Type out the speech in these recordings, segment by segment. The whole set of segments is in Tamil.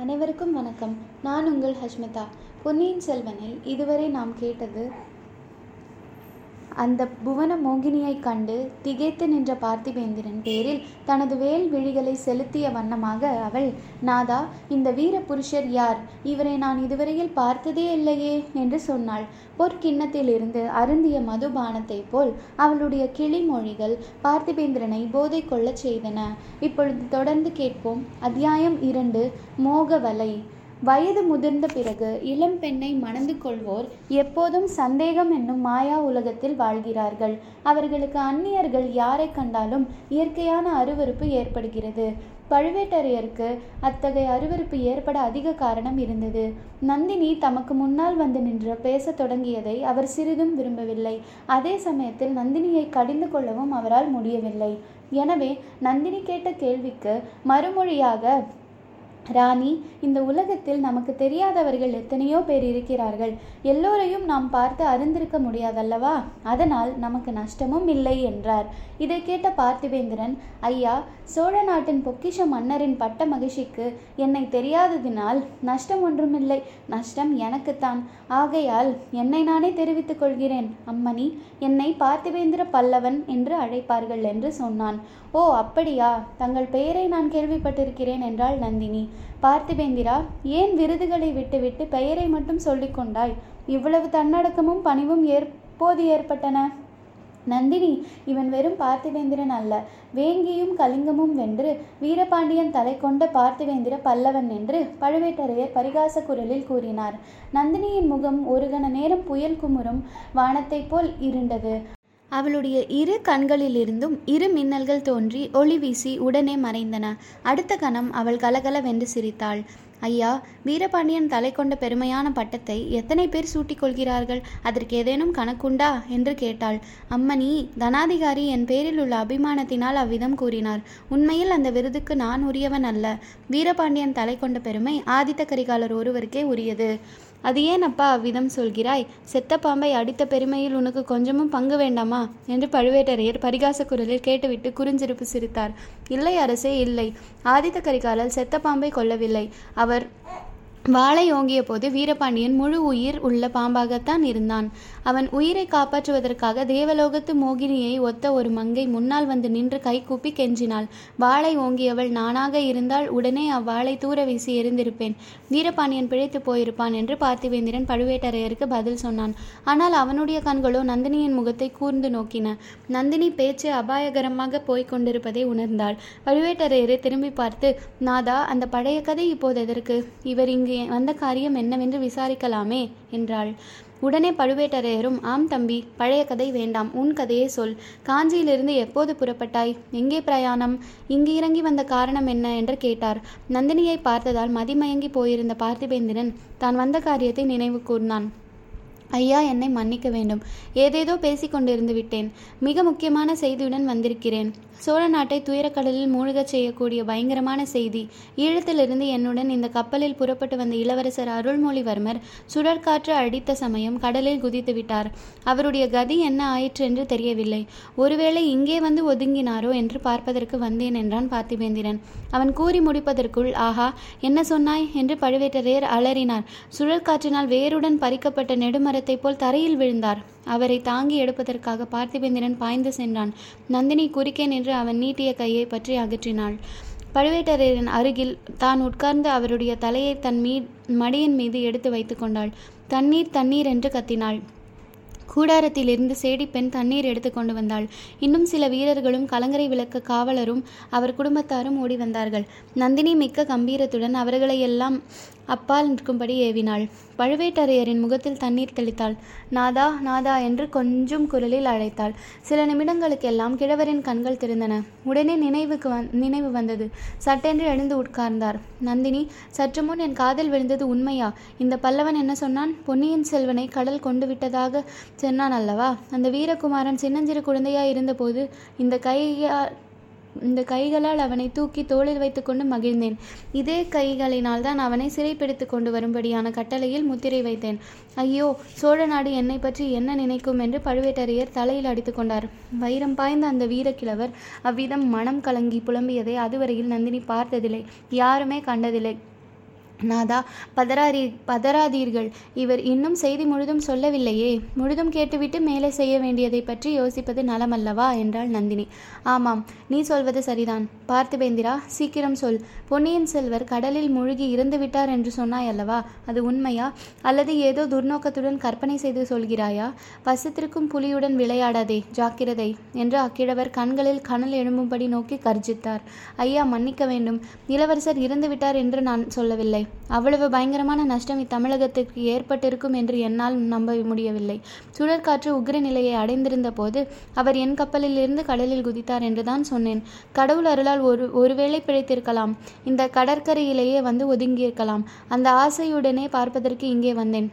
அனைவருக்கும் வணக்கம். நான் உங்கள் ஹஷ்மிதா. பொன்னியின் செல்வனில் இதுவரை நாம் கேட்டது அந்த புவன மோகினியைக் கண்டு திகைத்து நின்ற பார்த்திபேந்திரன் பேரில் தனது வேல் விழிகளை செலுத்திய வண்ணமாக அவள் நாதா இந்த வீர புருஷர் யார்? இவரை நான் இதுவரையில் பார்த்ததே இல்லையே என்று சொன்னாள். பொற்கிண்ணத்திலிருந்து அருந்திய மதுபானத்தைப் போல் அவளுடைய கிளிமொழிகள் பார்த்திபேந்திரனை போதை கொள்ளச் செய்தன. இப்பொழுது தொடர்ந்து கேட்போம். அத்தியாயம் இரண்டு மோகவலை வயது முதிர்ந்த பிறகு இளம் பெண்ணை மணந்து கொள்வோர் எப்போதும் சந்தேகம் என்னும் மாயா உலகத்தில் வாழ்கிறார்கள். அவர்களுக்கு அந்நியர்கள் யாரை கண்டாலும் இயற்கையான அருவருப்பு ஏற்படுகிறது. பழுவேட்டரையருக்கு அத்தகைய அருவருப்பு ஏற்பட அதிக காரணம் இருந்தது. நந்தினி தமக்கு முன்னால் வந்து நின்று பேசத் தொடங்கியதை அவர் சிறிதும் விரும்பவில்லை. அதே சமயத்தில் நந்தினியை கடிந்து கொள்ளவும் அவரால் முடியவில்லை. எனவே நந்தினி கேட்ட கேள்விக்கு மறுமொழியாக ராணி இந்த உலகத்தில் நமக்கு தெரியாதவர்கள் எத்தனையோ பேர் இருக்கிறார்கள். எல்லோரையும் நாம் பார்த்து அறிந்திருக்க முடியாதல்லவா? அதனால் நமக்கு நஷ்டமும் இல்லை என்றார். இதை கேட்ட பார்த்திவேந்திரன் ஐயா சோழ நாட்டின் பொக்கிஷ மன்னரின் பட்ட மகிழ்ச்சிக்கு என்னை தெரியாததினால் நஷ்டம் ஒன்றுமில்லை. நஷ்டம் எனக்குத்தான். ஆகையால் என்னை நானே தெரிவித்துக் கொள்கிறேன். அம்மணி என்னை பார்த்திவேந்திர பல்லவன் என்று அழைப்பார்கள் என்று சொன்னான். ஓ அப்படியா? தங்கள் பெயரை நான் கேள்விப்பட்டிருக்கிறேன் என்றாள் நந்தினி. பார்த்திபேந்திரா ஏன் விருதுகளை விட்டுவிட்டு பெயரை மட்டும் சொல்லிக்கொண்டாய் இவ்வளவு தன்னடக்கமும் பணிவும் எப்போது ஏற்பட்டன? நந்தினி இவன் வெறும் பார்த்திவேந்திரன் அல்ல. வேங்கியும் கலிங்கமும் வென்று வீரபாண்டியன் தலை கொண்ட பார்த்திவேந்திர பல்லவன் என்று பழுவேட்டரையர் பரிகாச குரலில் கூறினார். நந்தினியின் முகம் ஒரு கண நேரம் புயல் குமுறும் வானத்தைப் போல் இருண்டது. அவளுடைய இரு கண்களிலிருந்தும் இரு மின்னல்கள் தோன்றி ஒளி வீசி உடனே மறைந்தன. அடுத்த கணம் அவள் கலகலவென்று சிரித்தாள். ஐயா வீரபாண்டியன் தலை கொண்ட பெருமையான பட்டத்தை எத்தனை பேர் சூட்டிக் கொள்கிறார்கள்? அதற்கு ஏதேனும் கணக்குண்டா? என்று கேட்டாள். அம்மணி தனாதிகாரி என் பேரில் உள்ள அபிமானத்தினால் அவ்விதம் கூறினார். உண்மையில் அந்த விருதுக்கு நான் உரியவன் அல்ல. வீரபாண்டியன் தலை கொண்ட பெருமை ஆதித்த கரிகாலர் ஒருவருக்கே உரியது. அது ஏன் அப்பா அவ்விதம் சொல்கிறாய்? செத்த பாம்பை அடித்த பெருமையில் உனக்கு கொஞ்சமும் பங்கு வேண்டாமா? என்று பழுவேட்டரையர் பரிகாச குரலில் கேட்டுவிட்டு குறுஞ்சிருப்பு சிரித்தார். இல்லை அரசே இல்லை. ஆதித்த கரிகாலர் செத்த பாம்பை கொல்லவில்லை. அவர் வாளை ஓங்கிய போது வீரபாண்டியன் முழு உயிர் உள்ள பாம்பாகத்தான் இருந்தான். அவன் உயிரை காப்பாற்றுவதற்காக தேவலோகத்து மோகினியை ஒத்த ஒரு மங்கை முன்னால் வந்து நின்று கைகூப்பி கெஞ்சினாள். வாளை ஓங்கியவள் நானாக இருந்தால் உடனே அவ்வாளை தூர வீசி எரிந்திருப்பேன் வீரபாண்டியன் பிழைத்து போயிருப்பான் என்று பார்த்திவேந்திரன் பழுவேட்டரையருக்கு பதில் சொன்னான். ஆனால் அவனுடைய கண்களோ நந்தினியின் முகத்தை கூர்ந்து நோக்கின. நந்தினி பேச்சு அபாயகரமாக போய்க் கொண்டிருப்பதை உணர்ந்தாள். பழுவேட்டரையரை திரும்பி பார்த்து நாதா அந்த பழைய கதை இப்போது எதற்கு? இவர் இங்கு வந்த காரியம் என்னவென்று விசாரிக்கலாமே என்றாள். உடனே பழுவேட்டரையரும் ஆம் தம்பி பழைய கதை வேண்டாம் உன் கதையே சொல். காஞ்சியிலிருந்து எப்போது புறப்பட்டாய்? எங்கே பிரயாணம்? இங்கு இறங்கி வந்த காரணம் என்ன? என்று கேட்டார். நந்தினியை பார்த்ததால் மதிமயங்கி போயிருந்த பார்த்திபேந்திரன் தான் வந்த காரியத்தை நினைவு கூர்ந்தான். ஐயா என்னை மன்னிக்க வேண்டும். ஏதேதோ பேசிக் கொண்டிருந்து விட்டேன். மிக முக்கியமான செய்தியுடன் வந்திருக்கிறேன். சோழ நாட்டை துயரக்கடலில் மூழ்கச் செய்யக்கூடிய பயங்கரமான செய்தி. ஈழத்திலிருந்து என்னுடன் இந்த கப்பலில் புறப்பட்டு வந்த இளவரசர் அருள்மொழிவர்மர் சுழற்காற்று அடித்த சமயம் கடலில் குதித்து விட்டார். அவருடைய கதி என்ன ஆயிற்று என்று தெரியவில்லை. ஒருவேளை இங்கே வந்து ஒதுங்கினாரோ என்று பார்ப்பதற்கு வந்தேன் என்றான் பார்த்திபேந்திரன். அவன் கூறி முடிப்பதற்குள் ஆஹா என்ன சொன்னாய்? என்று பழுவேட்டரையர் அலறினார். சுழற்காற்றினால் வேருடன் பறிக்கப்பட்ட மரத்தைப் போல் தரையில் விழுந்தார். அவரை தாங்கி எடுப்பதற்காக பார்த்திபேந்திரன் பாய்ந்து சென்றான். நந்தினி குறுக்கே நின்று அவன் நீட்டிய கையை பற்றி அகற்றினாள். பழுவேட்டரையரின் அருகில் தான் உட்கார்ந்து அவருடைய தலையை தன் மீ மடியின் மீது எடுத்து வைத்து கொண்டாள். தண்ணீர் தண்ணீர் என்று கத்தினாள். கூடாரத்திலிருந்து சேடிப்பெண் தண்ணீர் எடுத்து கொண்டு வந்தாள். இன்னும் சில வீரர்களும் கலங்கரை விளக்க காவலரும் அவர் குடும்பத்தாரும் ஓடி வந்தார்கள். நந்தினி மிக்க கம்பீரத்துடன் அவர்களை எல்லாம் அப்பால் நிற்கும்படி ஏவினாள். பழுவேட்டரையரின் முகத்தில் தண்ணீர் தெளித்தாள். நாதா நாதா என்று கொஞ்சம் குரலில் அழைத்தாள். சில நிமிடங்களுக்கெல்லாம் கிழவரின் கண்கள் திறந்தன உடனே நினைவுக்கு வந் நினைவு வந்தது. சட்டென்று எழுந்து உட்கார்ந்தார். நந்தினி சற்று முன் என் காதில் விழுந்தது உண்மையா? இந்த பல்லவன் என்ன சொன்னான்? பொன்னியின் செல்வனை கடல் கொண்டு விட்டதாக சொன்னான் அல்லவா? அந்த வீரகுமாரன் சின்னஞ்சிறு குழந்தையாய் இருந்தபோது இந்த கையா இந்த கைகளால் அவனை தூக்கி தோளில் வைத்துக்கொண்டு மகிழ்ந்தேன். இதே கைகளினால் தான் அவனை சிறைப்பிடித்து கொண்டு வரும்படியான கட்டளையில் முத்திரை வைத்தேன். ஐயோ சோழ நாடு என்னை பற்றி என்ன நினைக்கும் என்று பழுவேட்டரையர் தலையில் அடித்து கொண்டார். வைரம் பாய்ந்த அந்த வீரக்கிழவர் அவ்விதம் மனம் கலங்கி புலம்பியதை அதுவரையில் நந்தினி பார்த்ததில்லை. யாருமே கண்டதில்லை. நாதா பதறாரி பதறாதீர்கள். இவர் இன்னும் செய்தி முழுதும் சொல்லவில்லையே. முழுதும் கேட்டுவிட்டு மேலே செய்ய வேண்டியதை பற்றி யோசிப்பது நலமல்லவா? என்றாள் நந்தினி. ஆமாம் நீ சொல்வது சரிதான். பார்த்திபேந்திரா சீக்கிரம் சொல். பொன்னியின் செல்வர் கடலில் மூழ்கி இறந்து விட்டார் என்று சொன்னாய் அல்லவா? அது உண்மையா? அல்லது ஏதோ துர்நோக்கத்துடன் கற்பனை செய்து சொல்கிறாயா? பசத்திற்கும் புலியுடன் விளையாடாதே ஜாக்கிரதை என்று அக்கிழவர் கண்களில் கனல் எழும்பும்படி நோக்கி கர்ஜித்தார். ஐயா மன்னிக்க வேண்டும். இளவரசர் இறந்து விட்டார் என்று நான் சொல்லவில்லை. அவ்வளவு பயங்கரமான நஷ்டம் இத்தமிழகத்திற்கு ஏற்பட்டிருக்கும் என்று என்னால் நம்ப முடியவில்லை. சுழற்காற்று உக்ர நிலையை அடைந்திருந்த போது அவர் என் கப்பலிலிருந்து கடலில் குதித்தார் என்றுதான் சொன்னேன். கடவுள் அருளால் ஒரு ஒருவேளை பிழைத்திருக்கலாம். இந்த கடற்கரையிலேயே வந்து ஒதுங்கியிருக்கலாம். அந்த ஆசையுடனே பார்ப்பதற்கு இங்கே வந்தேன்.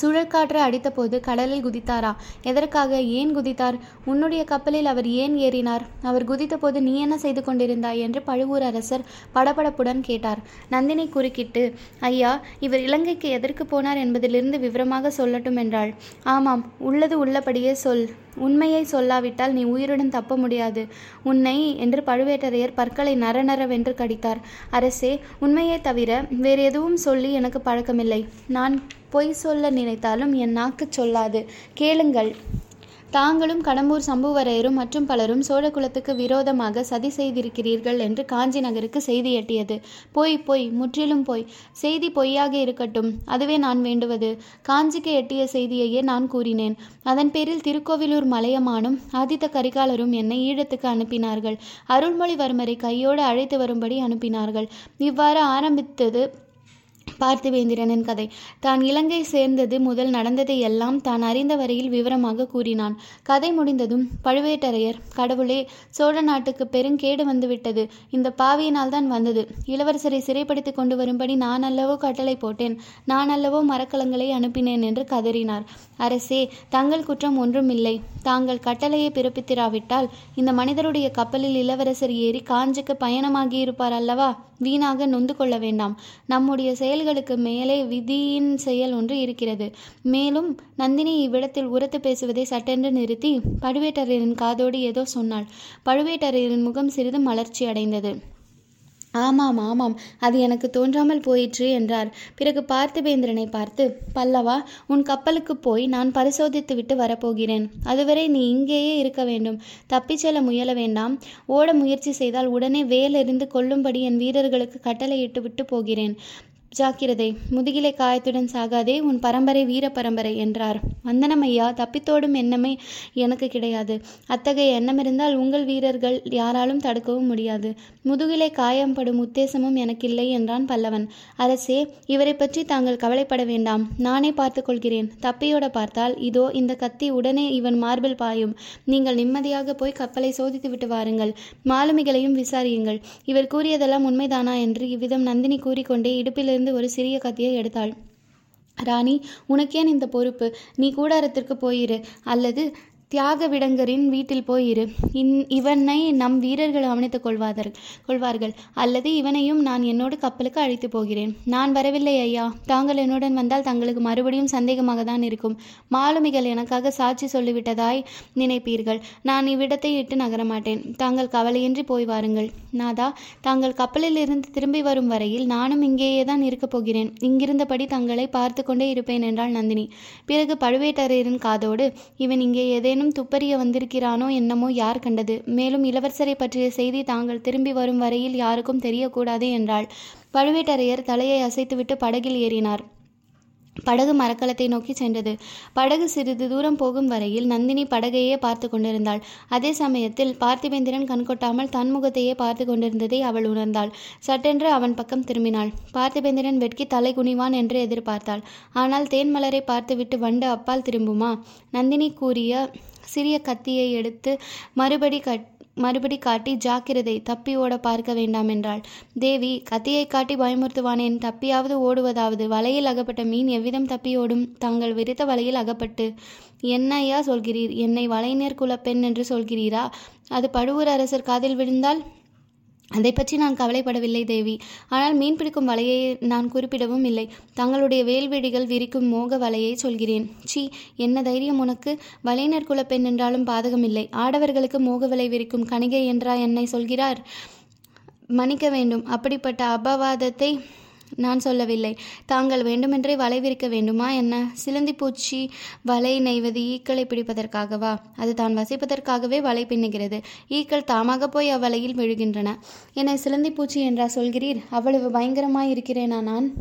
சுழற்காற்று அடித்தபோது கடலில் குதித்தாரா? எதற்காக ஏன் குதித்தார்? உன்னுடைய கப்பலில் அவர் ஏன் ஏறினார்? அவர் குதித்தபோது நீ என்ன செய்து கொண்டிருந்தாய்? என்று பழுவூர் அரசர் படபடப்புடன் கேட்டார். நந்தினி குறுக்கிட்டு ஐயா இவர் இலங்கைக்கு எதற்கு போனார் என்பதிலிருந்து விவரமாக சொல்லட்டும் என்றாள் ஆமாம் உள்ளது உள்ளபடியே சொல். உண்மையை சொல்லாவிட்டால் நீ உயிருடன் தப்ப முடியாது. உன்னை என்று பழுவேட்டரையர் பற்களை நரநரவென்று கடித்தார். அரசே உண்மையை தவிர வேறு எதுவும் சொல்லி எனக்கு பழக்கமில்லை. நான் பொய் சொல்ல நினைத்தாலும் என் நாக்கு சொல்லாது. கேளுங்கள். தாங்களும் கடம்பூர் சம்புவரையரும் மற்றும் பலரும் சோழகுலத்துக்கு விரோதமாக சதி செய்திருக்கிறீர்கள் என்று காஞ்சி நகருக்கு செய்தி எட்டியது. போய் போய் முற்றிலும் பொய். செய்தி பொய்யாக இருக்கட்டும். அதுவே நான் வேண்டுவது. காஞ்சிக்கு எட்டிய செய்தியையே நான் கூறினேன். அதன் பேரில் திருக்கோவிலூர் மலையமானும் ஆதித்த கரிகாலரும் என்னை ஈழத்துக்கு அனுப்பினார்கள். அருள்மொழிவர்மரை கையோடு அழைத்து வரும்படி அனுப்பினார்கள். இவ்வாறு ஆரம்பித்தது பார்த்திவேந்திரனின் கதை. தான் இலங்கை சேர்ந்தது முதல் நடந்ததை எல்லாம் தான் அறிந்த வரையில் விவரமாக கூறினான். கதை முடிந்ததும் பழுவேட்டரையர் கடவுளே சோழ நாட்டுக்கு பெருங்கேடு வந்துவிட்டது இந்த பாவியினால் தான் வந்தது. இளவரசரை சிறைப்படுத்தி கொண்டு வரும்படி நான் அல்லவோ கட்டளை போட்டேன். நான் அல்லவோ மரக்கலங்களை அனுப்பினேன் என்று கதறினார். அரசே தங்கள் குற்றம் ஒன்றும் இல்லை. தாங்கள் கட்டளையை பிறப்பித்திராவிட்டால் இந்த மனிதருடைய கப்பலில் இளவரசர் ஏறி காஞ்சிக்கு பயணமாகியிருப்பார் அல்லவா? வீணாக நொந்து கொள்ள வேண்டாம். நம்முடைய செயல்களுக்கு மேலே விதியின் செயல் ஒன்று இருக்கிறது. மேலும் நந்தினி இவ்விடத்தில் உரத்து பேசுவதை சட்டென்று நிறுத்தி பழுவேட்டரையரின் காதோடு ஏதோ சொன்னாள். பழுவேட்டரையரின் முகம் சிறிது மலர்ச்சி அடைந்தது. ஆமாம் ஆமாம். அது எனக்கு தோன்றாமல் போயிற்று என்றார். பிறகு பார்த்திபேந்திரனை பார்த்து பல்லவா உன் கப்பலுக்கு போய் நான் பரிசோதித்து விட்டு வரப்போகிறேன். அதுவரை நீ இங்கேயே இருக்க வேண்டும். தப்பிச் செல்ல முயல வேண்டாம். ஓட முயற்சி செய்தால் உடனே வேலெறிந்து கொள்ளும்படி என் வீரர்களுக்கு கட்டளையிட்டு விட்டு போகிறேன். ஜாக்கிரதை. முதுகிலை காயத்துடன் சாகாதே உன் பரம்பரை வீர பரம்பரை என்றார். வந்தனமையா தப்பித்தோடும் எண்ணமே எனக்கு கிடையாது. அத்தகைய எண்ணம் இருந்தால் உங்கள் வீரர்கள் யாராலும் தடுக்கவும் முடியாது. முதுகிலை காயம்படும் உத்தேசமும் எனக்கில்லை என்றான் பல்லவன். அரசே இவரை பற்றி தாங்கள் கவலைப்பட வேண்டாம். நானே பார்த்துக்கொள்கிறேன் தப்பியோட பார்த்தால் இதோ இந்த கத்தி உடனே இவன் மார்பில் பாயும். நீங்கள் நிம்மதியாக போய் கப்பலை சோதித்து விட்டு வாருங்கள். மாலுமிகளையும் விசாரியுங்கள். இவர் கூறியதெல்லாம் உண்மைதானா? என்று இவ்விதம் நந்தினி கூறிக்கொண்டே இடுப்பிலிருந்து கையிலிருந்து ஒரு சிறிய கத்தியை எடுத்தாள். ராணி உனக்கேன் இந்த பொறுப்பு? நீ கூடாரத்திற்கு போயிரு. அல்லது தியாக விடங்கரின் வீட்டில் போயிரு இன் இவனை நம் வீரர்கள் கவனித்துக் கொள்வார்கள் கொள்வார்கள். அல்லது இவனையும் நான் என்னோடு கப்பலுக்கு அழைத்து போகிறேன். நான் வரவில்லை ஐயா. தாங்கள் என்னுடன் வந்தால் தங்களுக்கு மறுபடியும் சந்தேகமாக தான் இருக்கும். மாலுமிகள் எனக்காக சாட்சி சொல்லிவிட்டதாய் நினைப்பீர்கள். நான் இவ்விடத்தை இட்டு நகரமாட்டேன். தாங்கள் கவலையின்றி போய் வாருங்கள். நாதா தாங்கள் கப்பலில் இருந்து திரும்பி வரும் வரையில் நானும் இங்கேயே தான் இருக்கப் போகிறேன். இங்கிருந்தபடி தங்களை பார்த்து கொண்டே இருப்பேன் என்றாள் நந்தினி. பிறகு பழுவேட்டரையரின் காதோடு இவன் இங்கே ஏதேனும் ஏதேனும் துப்பறிய வந்திருக்கிறானோ என்னமோ யார் கண்டது? மேலும் இளவரசரை பற்றிய செய்தி தாங்கள் திரும்பி வரும் வரையில் யாருக்கும் தெரியக்கூடாது என்றாள். பழுவேட்டரையர் தலையை அசைத்துவிட்டு படகில் ஏறினார். படகு மரக்கலத்தை நோக்கி சென்றது. படகு சிறிது தூரம் போகும் வரையில் நந்தினி படகையே பார்த்து கொண்டிருந்தாள். அதே சமயத்தில் பார்த்திபேந்திரன் கண்கொட்டாமல் தன் முகத்தையே பார்த்து கொண்டிருந்ததை அவள் உணர்ந்தாள். சட்டென்று அவன் பக்கம் திரும்பினாள். பார்த்திபேந்திரன் வெட்கி தலை குனிவான் என்று எதிர்பார்த்தாள். ஆனால் தேன்மலரை பார்த்துவிட்டு வண்டு அப்பால் திரும்புமா? நந்தினி கூறிய சிறிய கத்தியை எடுத்து மறுபடி கட் மறுபடி காட்டி ஜாக்கிரதை தப்பி ஓட பார்க்க வேண்டாம் என்றாள். தேவி கத்தியை காட்டி பயமுறுத்துவானேன். தப்பியாவது ஓடுவதாவது. வலையில் அகப்பட்ட மீன் எவ்விதம் தப்பி ஓடும் தாங்கள் விரித்த வலையில் அகப்பட்டு என்னையா சொல்கிறீர்? என்னை வலைநேர் குலப்பெண் என்று சொல்கிறீரா? அது பழுவூர் அரசர் காதில் விழுந்தால் அதை பற்றி நான் கவலைப்படவில்லை தேவி. ஆனால் மீன் பிடிக்கும் வலையை நான் குறிப்பிடவும் இல்லை. தங்களுடைய வேல்வெடிகள் விரிக்கும் மோக வலையை சொல்கிறேன். சி என்ன தைரியம் உனக்கு? வலையினர் குல பெண் என்றாலும் பாதகமில்லை. ஆடவர்களுக்கு மோக வலை விரிக்கும் கணிகை என்றா என்னை சொல்கிறார்? மன்னிக்க வேண்டும். அப்படிப்பட்ட அபவாதத்தை நான் சொல்லவில்லை. தாங்கள் வேண்டுமென்றே வலை விரிக்க வேண்டுமா என்ன? சிலந்தி பூச்சி வலை நெய்வது ஈக்களை பிடிப்பதற்காகவா? அது தான் வசிப்பதற்காகவே வலை பின்னுகிறது. ஈக்கள் தாமாக போய் அவ்வலையில் விழுகின்றன. என்னை சிலந்தி பூச்சி என்றா சொல்கிறீர்? அவ்வளவு பயங்கரமாய் இருக்கிறேனா நான்?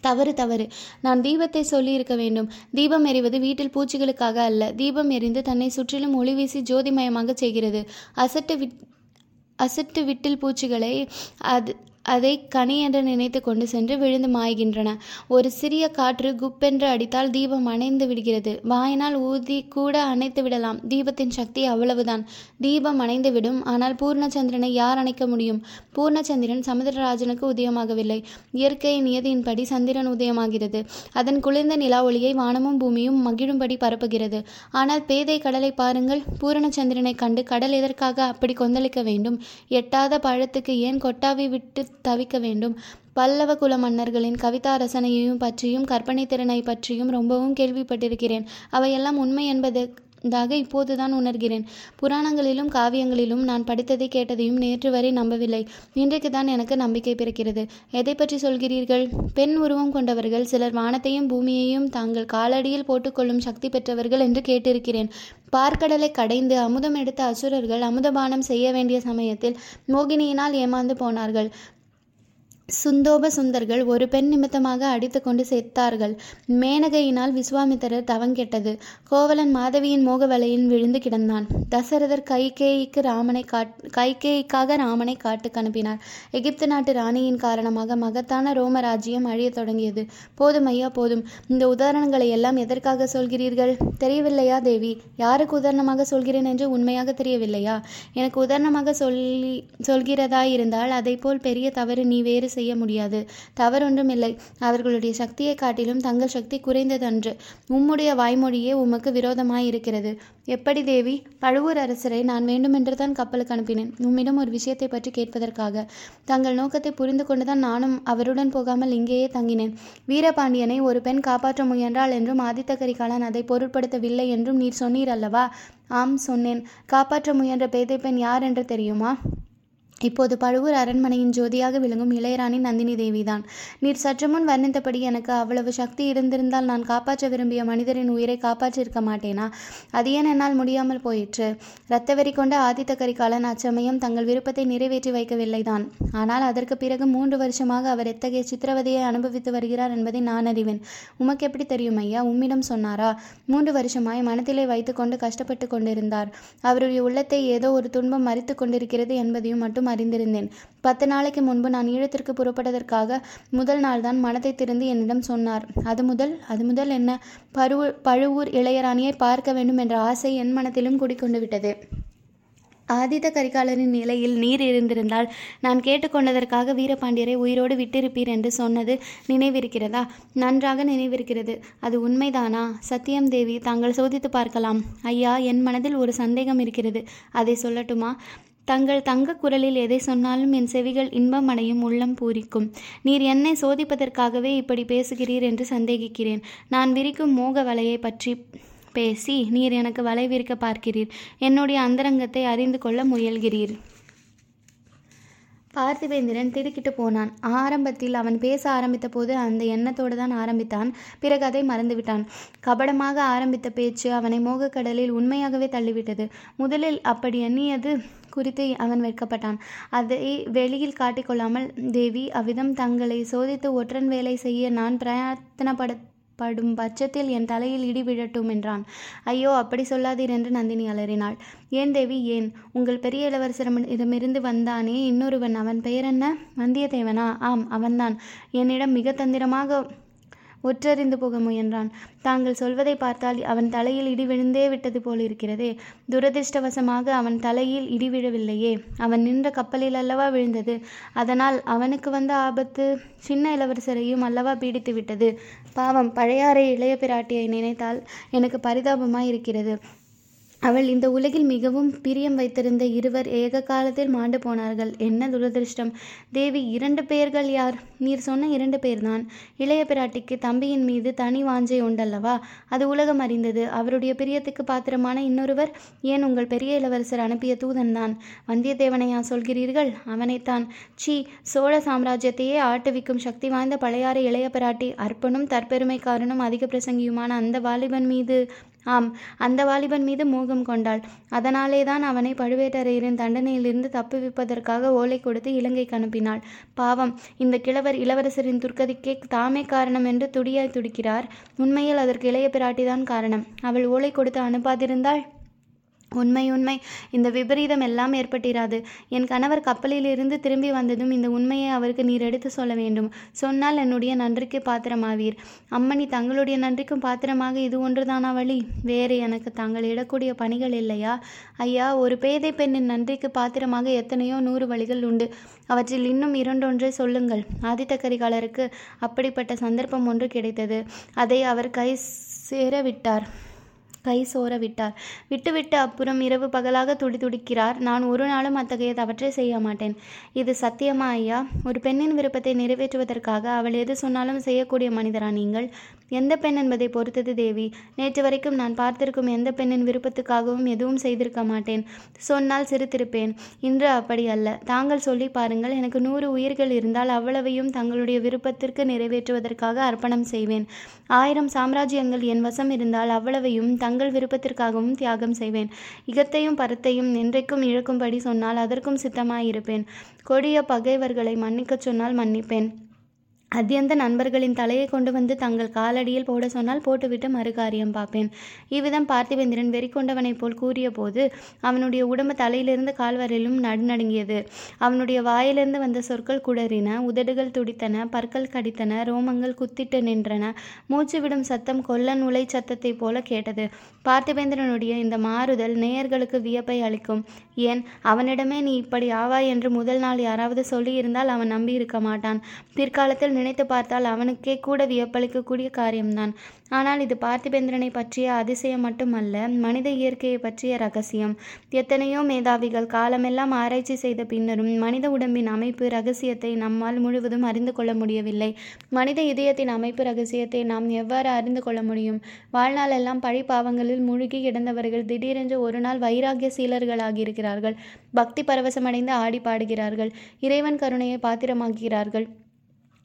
தவறு தவறு. நான் தீபத்தை சொல்லியிருக்க வேண்டும். தீபம் எறிவது வீட்டில் பூச்சிகளுக்காக அல்ல. தீபம் எரிந்து தன்னை சுற்றிலும் ஒளி வீசி ஜோதிமயமாக செய்கிறது. அசட்டு விட் அசட்டு விட்டில் பூச்சிகளை அது அதை கனி என்று நினைத்து கொண்டு சென்று விழுந்து மாய்கின்றன. ஒரு சிறிய காற்று குப்பென்று அடித்தால் தீபம் அணைந்து விடுகிறது. வாயினால் ஊதி கூட அணைத்து விடலாம். தீபத்தின் சக்தி அவ்வளவுதான். தீபம் அணைந்து விடும். ஆனால் பூர்ணச்சந்திரனை யார் அணைக்க முடியும்? பூர்ணச்சந்திரன் சமுதிரராஜனுக்கு உதயமாகவில்லை. இயற்கை நியதியின்படி சந்திரன் உதயமாகிறது. அதன் குளிர்ந்த நிலா ஒளியை வானமும் பூமியும் மகிழும்படி பரப்புகிறது. ஆனால் பேதை கடலை பாருங்கள். பூரணச்சந்திரனை கண்டு கடல் எதற்காக அப்படி கொந்தளிக்க வேண்டும்? எட்டாத பழத்துக்கு ஏன் கொட்டாவி விட்டு தவிக்க வேண்டும். பல்லவ குல மன்னர்களின் கவிதா ரசனையையும் பற்றியும் கற்பனை திறனை பற்றியும் ரொம்பவும் கேள்விப்பட்டிருக்கிறேன். அவையெல்லாம் உண்மை என்பதாக இப்போதுதான் உணர்கிறேன். புராணங்களிலும் காவியங்களிலும் நான் படித்ததை கேட்டதையும் நேற்று வரை நம்பவில்லை. இன்றைக்கு தான் எனக்கு நம்பிக்கை பிறக்கிறது. எதை பற்றி சொல்கிறீர்கள்? பெண் உருவம் கொண்டவர்கள் சிலர் வானத்தையும் பூமியையும் தாங்கள் காலடியில் போட்டுக்கொள்ளும் சக்தி பெற்றவர்கள் என்று கேட்டிருக்கிறேன். பார்க்கடலை கடைந்து அமுதம் எடுத்த அசுரர்கள் அமுதபானம் செய்ய வேண்டிய சமயத்தில் மோகினியினால் ஏமாந்து போனார்கள். சுந்தோப சுந்தர்கள் ஒரு பெண் நிமித்தமாக அடித்துக்கொண்டு செத்தார்கள். மேனகையினால் விஸ்வாமித்திரர் தவங்கெட்டது கோவலன் மாதவியின் மோக வலையில் விழுந்து கிடந்தான். தசரதர் கைகேயிக்கு ராமனை காட் கைகேயிக்காக ராமனை காட்டுக்கு அனுப்பினார். எகிப்து நாட்டு ராணியின் காரணமாக மகத்தான ரோம ராஜ்யம் அழியத் தொடங்கியது. போதும் ஐயா போதும். இந்த உதாரணங்களை எல்லாம் எதற்காக சொல்கிறீர்கள்? தெரியவில்லையா தேவி? யாருக்கு உதாரணமாக சொல்கிறேன் என்று உண்மையாக தெரியவில்லையா? எனக்கு உதாரணமாக சொல்லி சொல்கிறதா இருந்தால் அதை போல் பெரிய தவறு நீ வேறு செய் செய்ய முடியாது. தவறொன்றுமில்லை. அவர்களுடைய சக்தியை காட்டிலும் தங்கள் சக்தி குறைந்ததன்று. உம்முடைய வாய்மொழியே உமக்கு விரோதமாய் இருக்கிறது எப்படி தேவி? பழுவூர் அரசரை நான் வேண்டுமென்று தான் கப்பலுக்கு அனுப்பினேன். உம்மிடம் ஒரு விஷயத்தை பற்றி கேட்பதற்காக. தங்கள் நோக்கத்தை புரிந்து கொண்டுதான் நானும் அவருடன் போகாமல் இங்கேயே தங்கினேன். வீரபாண்டியனை ஒரு பெண் காப்பாற்ற முயன்றாள் என்றும் ஆதித்த கரிகாலன் அதை பொருட்படுத்தவில்லை என்றும் நீர் சொன்னீர் அல்லவா? ஆம் சொன்னேன். காப்பாற்ற முயன்ற பேதை பெண் யார் என்று தெரியுமா? இப்போது பழுவூர் அரண்மனையின் ஜோதியாக விளங்கும் இளையராணி நந்தினி தேவிதான். நீர் சற்று முன் வர்ணித்தபடி எனக்கு அவ்வளவு சக்தி இருந்திருந்தால் நான் காப்பாற்ற விரும்பிய மனிதரின் உயிரை காப்பாற்றிருக்க மாட்டேனா? அது ஏன் என்னால் முடியாமல் போயிற்று? இரத்தவெறி கொண்ட ஆதித்த கரிகாலன் அச்சமயம் தங்கள் விருப்பத்தை நிறைவேற்றி வைக்கவில்லைதான். ஆனால் அதற்கு பிறகு மூன்று வருஷமாக அவர் எத்தகைய சித்திரவதையை அனுபவித்து வருகிறார் என்பதை நான் அறிவேன். உமக்கு எப்படி தெரியும் ஐயா? உம்மிடம் சொன்னாரா? மூன்று வருஷமாய் மனத்திலே வைத்துக்கொண்டு கஷ்டப்பட்டு கொண்டிருந்தார். அவருடைய உள்ளத்தை ஏதோ ஒரு துன்பம் மறித்து கொண்டிருக்கிறது என்பதையும் மட்டும் அறிந்திருந்தேன். பத்து நாளைக்கு முன்பு நான் ஈழத்திற்கு புறப்பட்டதற்காக முதல் நாள்தான் மனத்தை திறந்து என்னிடம் சொன்னார். அது முதல் அது முதல் என்ன? பருவூர் பழுவூர் இளையராணியை பார்க்க வேண்டும் என்ற ஆசை என் மனத்திலும் குடிக்கொண்டு விட்டது. ஆதித்த கரிகாலரின் நிலையில் நீர் இருந்திருந்தால் நான் கேட்டுக்கொண்டதற்காக வீரபாண்டியரை உயிரோடு விட்டிருப்பீர் என்று சொன்னது நினைவிருக்கிறதா? நன்றாக நினைவிருக்கிறது. அது உண்மைதானா? சத்தியம் தேவி தாங்கள் சோதித்து பார்க்கலாம். ஐயா என் மனதில் ஒரு சந்தேகம் இருக்கிறது. அதை சொல்லட்டுமா? தங்கள் தங்க குரலில் எதை சொன்னாலும் என் செவிகள் இன்பம் அடையும் உள்ளம் பூரிக்கும். நீர் என்னை சோதிப்பதற்காகவே இப்படி பேசுகிறீர் என்று சந்தேகிக்கிறேன். நான் விரிக்கும் மோக வலையை பற்றி பேசி நீர் எனக்கு வலை விரிக்க பார்க்கிறீர். என்னுடைய அந்தரங்கத்தை அறிந்து கொள்ள முயல்கிறீர். பார்த்திவேந்திரன் திடுக்கிட்டு போனான். ஆரம்பத்தில் அவன் பேச ஆரம்பித்த போது அந்த எண்ணத்தோடு தான் ஆரம்பித்தான். பிறகு அதை மறந்துவிட்டான். கபடமாக ஆரம்பித்த பேச்சு அவனை மோகக்கடலில் உண்மையாகவே தள்ளிவிட்டது. முதலில் அப்படி எண்ணியது குறித்து அவன் வெட்கப்பட்டான். அதை வெளியில் காட்டிக்கொள்ளாமல் தேவி அவ்விதம் தங்களை சோதித்து ஒற்றன் வேலை செய்ய நான் பிரயத்தனப்பட படும் பட்சத்தில் என் தலையில் இடி விழட்டும் என்றான். ஐயோ அப்படி சொல்லாதீர் என்று நந்தினி அலறினாள். ஏன் தேவி ஏன்? உங்கள் பெரிய இளவரசரிடமிருந்து வந்தானே இன்னொருவன் அவன் பெயர் என்ன? வந்தியத்தேவனா? ஆம் அவன்தான். என்னிடம் மிக தந்திரமாக ஒற்றறிந்து போக முயன்றான். தாங்கள் சொல்வதை பார்த்தால் அவன் தலையில் இடி விழுந்தே விட்டது போல் இருக்கிறதே துரதிர்ஷ்டவசமாக அவன் தலையில் இடி விழவில்லையே. அவன் நின்ற கப்பலில் அல்லவா விழுந்தது? அதனால் அவனுக்கு வந்த ஆபத்து சின்ன இளவரசரையும் அல்லவா பீடித்து விட்டது? பாவம் பழையாறை இளைய பிராட்டியை நினைத்தால் எனக்கு பரிதாபமாய் இருக்கிறது அவள் இந்த உலகில் மிகவும் பிரியம் வைத்திருந்த இருவர் ஏக காலத்தில் மாண்டு போனார்கள். என்ன துரதிருஷ்டம்? தேவி இரண்டு பேர்கள் யார்? நீர் சொன்ன இரண்டு பேர்தான். இளைய பிராட்டிக்கு தம்பியின் மீது தனி வாஞ்சை உண்டல்லவா? அது உலகம் அறிந்தது. அவருடைய பிரியத்துக்கு பாத்திரமான இன்னொருவர் ஏன் உங்கள் பெரிய இளவரசர் அனுப்பிய தூதன்தான்? வந்தியத்தேவனையா சொல்கிறீர்கள்? அவனைத்தான். சி சோழ சாம்ராஜ்யத்தையே ஆட்டுவிக்கும் சக்தி வாய்ந்த பழையாறு இளைய பிராட்டி அற்பனும் தற்பெருமைக்காரனும் அதிக பிரசங்கியுமான அந்த வாலிபன் மீது ஆம் அந்த வாலிபன் மீது மோகம் கொண்டாள். அதனாலே தான் அவனை பழுவேட்டரையரின் தண்டனையிலிருந்து தப்புவிப்பதற்காக ஓலை கொடுத்து இலங்கைக்கு அனுப்பினாள். பாவம் இந்த கிழவர் இளவரசரின் துர்க்கதிக்கே தாமே காரணம் என்று துடியாய் துடிக்கிறார். உண்மையில் அதற்கு இளைய பிராட்டிதான் காரணம். அவள் ஓலை கொடுத்து அனுப்பாதிருந்தாள்? உண்மை உண்மை. இந்த விபரீதம் எல்லாம் ஏற்பட்டிராது. என் கணவர் கப்பலிலிருந்து திரும்பி வந்ததும் இந்த உண்மையை அவருக்கு நீர் எடுத்து சொல்ல வேண்டும். சொன்னால் என்னுடைய நன்றிக்கு பாத்திரமாவீர். அம்மணி தங்களுடைய நன்றிக்கும் பாத்திரமாக இது ஒன்றுதானா வழி? வேறு எனக்கு தாங்கள் இடக்கூடிய பணிகள் இல்லையா? ஐயா ஒரு பேதை பெண்ணின் நன்றிக்கு பாத்திரமாக எத்தனையோ நூறு வழிகள் உண்டு. அவற்றில் இன்னும் இரண்டொன்றை சொல்லுங்கள். ஆதித்த கரிகாலருக்கு அப்படிப்பட்ட சந்தர்ப்பம் ஒன்று கிடைத்தது. அதை அவர் கை சேர விட்டார். கை சோர விட்டார். விட்டுவிட்டு அப்புறம் இரவு பகலாக துடி துடிக்கிறார். நான் ஒரு நாளும் அத்தகைய தவற்றை செய்ய மாட்டேன். இது சத்தியமா ஐயா? ஒரு பெண்ணின் விருப்பத்தை நிறைவேற்றுவதற்காக அவள் எது சொன்னாலும் செய்யக்கூடிய மனிதரா நீங்கள்? எந்த பெண் என்பதை பொறுத்தது தேவி. நேற்று வரைக்கும் நான் பார்த்திருக்கும் எந்த பெண்ணின் விருப்பத்துக்காகவும் எதுவும் செய்திருக்க மாட்டேன். சொன்னால் சிரித்திருப்பேன். இன்று அப்படி அல்ல. தாங்கள் சொல்லி பாருங்கள் எனக்கு நூறு உயிர்கள் இருந்தால் அவ்வளவையும் தங்களுடைய விருப்பத்திற்கு நிறைவேற்றுவதற்காக அர்ப்பணம் செய்வேன். ஆயிரம் சாம்ராஜ்யங்கள் என் வசம் இருந்தால் அவ்வளவையும் தங்கள் விருப்பத்திற்காகவும் தியாகம் செய்வேன். இகத்தையும் பரத்தையும் என்றைக்கும் இழக்கும்படி சொன்னால் அதற்கும் சித்தமாயிருப்பேன். கொடிய பகைவர்களை மன்னிக்கச் சொன்னால் மன்னிப்பேன். அத்தியந்த நண்பர்களின் தலையை கொண்டு வந்து தங்கள் காலடியில் போட சொன்னால் போட்டுவிட்டு மறுகாரியம் பார்ப்பேன். இவ்விதம் பார்த்திவேந்திரன் வெறி கொண்டவனைப் போல் கூறிய போது அவனுடைய உடம்பு தலையிலிருந்து கால்வரையிலும் நடுநடுங்கியது. அவனுடைய வாயிலிருந்து வந்த சொற்கள் குடறின உதடுகள் துடித்தன பற்கள் கடித்தன ரோமங்கள் குத்திட்டு நின்றன மூச்சு விடும் சத்தம் கொல்லன் உலை சத்தத்தைப் போல கேட்டது. பார்த்திவேந்திரனுடைய இந்த மாறுதல் நேயர்களுக்கு வியப்பை அளிக்கும். ஏன் அவனிடமே நீ இப்படி ஆவாய் என்று முதல் நாள் யாராவது சொல்லியிருந்தால் அவன் நம்பி இருக்க மாட்டான். பிற்காலத்தில் நினைத்து பார்த்தால் அவனுக்கே கூட வியப்பளிக்கக்கூடிய காரியம்தான். ஆனால் இது பார்த்திபேந்திரனை பற்றிய அதிசயம் மட்டுமல்ல மனித இயற்கையை பற்றிய ரகசியம். எத்தனையோ மேதாவிகள் காலமெல்லாம் ஆராய்ச்சி செய்த பின்னரும் மனித உடம்பின் அமைப்பு ரகசியத்தை நம்மால் முழுவதும் அறிந்து கொள்ள முடியவில்லை. மனித இதயத்தின் அமைப்பு ரகசியத்தை நாம் எவ்வாறு அறிந்து கொள்ள முடியும்? வாழ்நாளெல்லாம் பழி பாவங்களில் மூழ்கி கிடந்தவர்கள் திடீரென்று ஒரு நாள் வைராகிய சீலர்களாகியிருக்கிறார்கள் பக்தி பரவசமடைந்து ஆடி பாடுகிறார்கள். இறைவன் கருணையை பாத்திரமாக்குகிறார்கள்.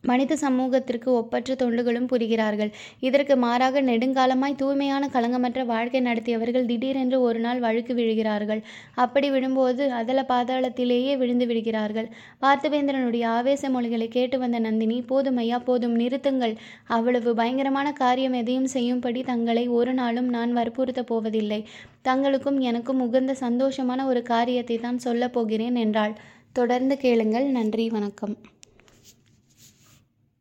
மனித சமூகத்திற்கு ஒப்பற்ற தொண்டுகளும் புரிகிறார்கள். இதற்கு மாறாக நெடுங்காலமாய் தூய்மையான களங்கமற்ற வாழ்க்கை நடத்தியவர்கள் திடீரென்று ஒரு நாள் வழுக்கு விழுகிறார்கள். அப்படி விழும்போது அதல பாதாளத்திலேயே விழுந்து விடுகிறார்கள். பார்த்திவேந்திரனுடைய ஆவேச மொழிகளை கேட்டு வந்த நந்தினி போதும் ஐயா போதும் நிறுத்துங்கள். அவ்வளவு பயங்கரமான காரியம் எதையும் செய்யும்படி தங்களை ஒரு நாளும் நான் வற்புறுத்தப் போவதில்லை. தங்களுக்கும் எனக்கும் உகந்த சந்தோஷமான ஒரு காரியத்தை தான் சொல்லப் போகிறேன் என்றாள். தொடர்ந்து கேளுங்கள். நன்றி வணக்கம்.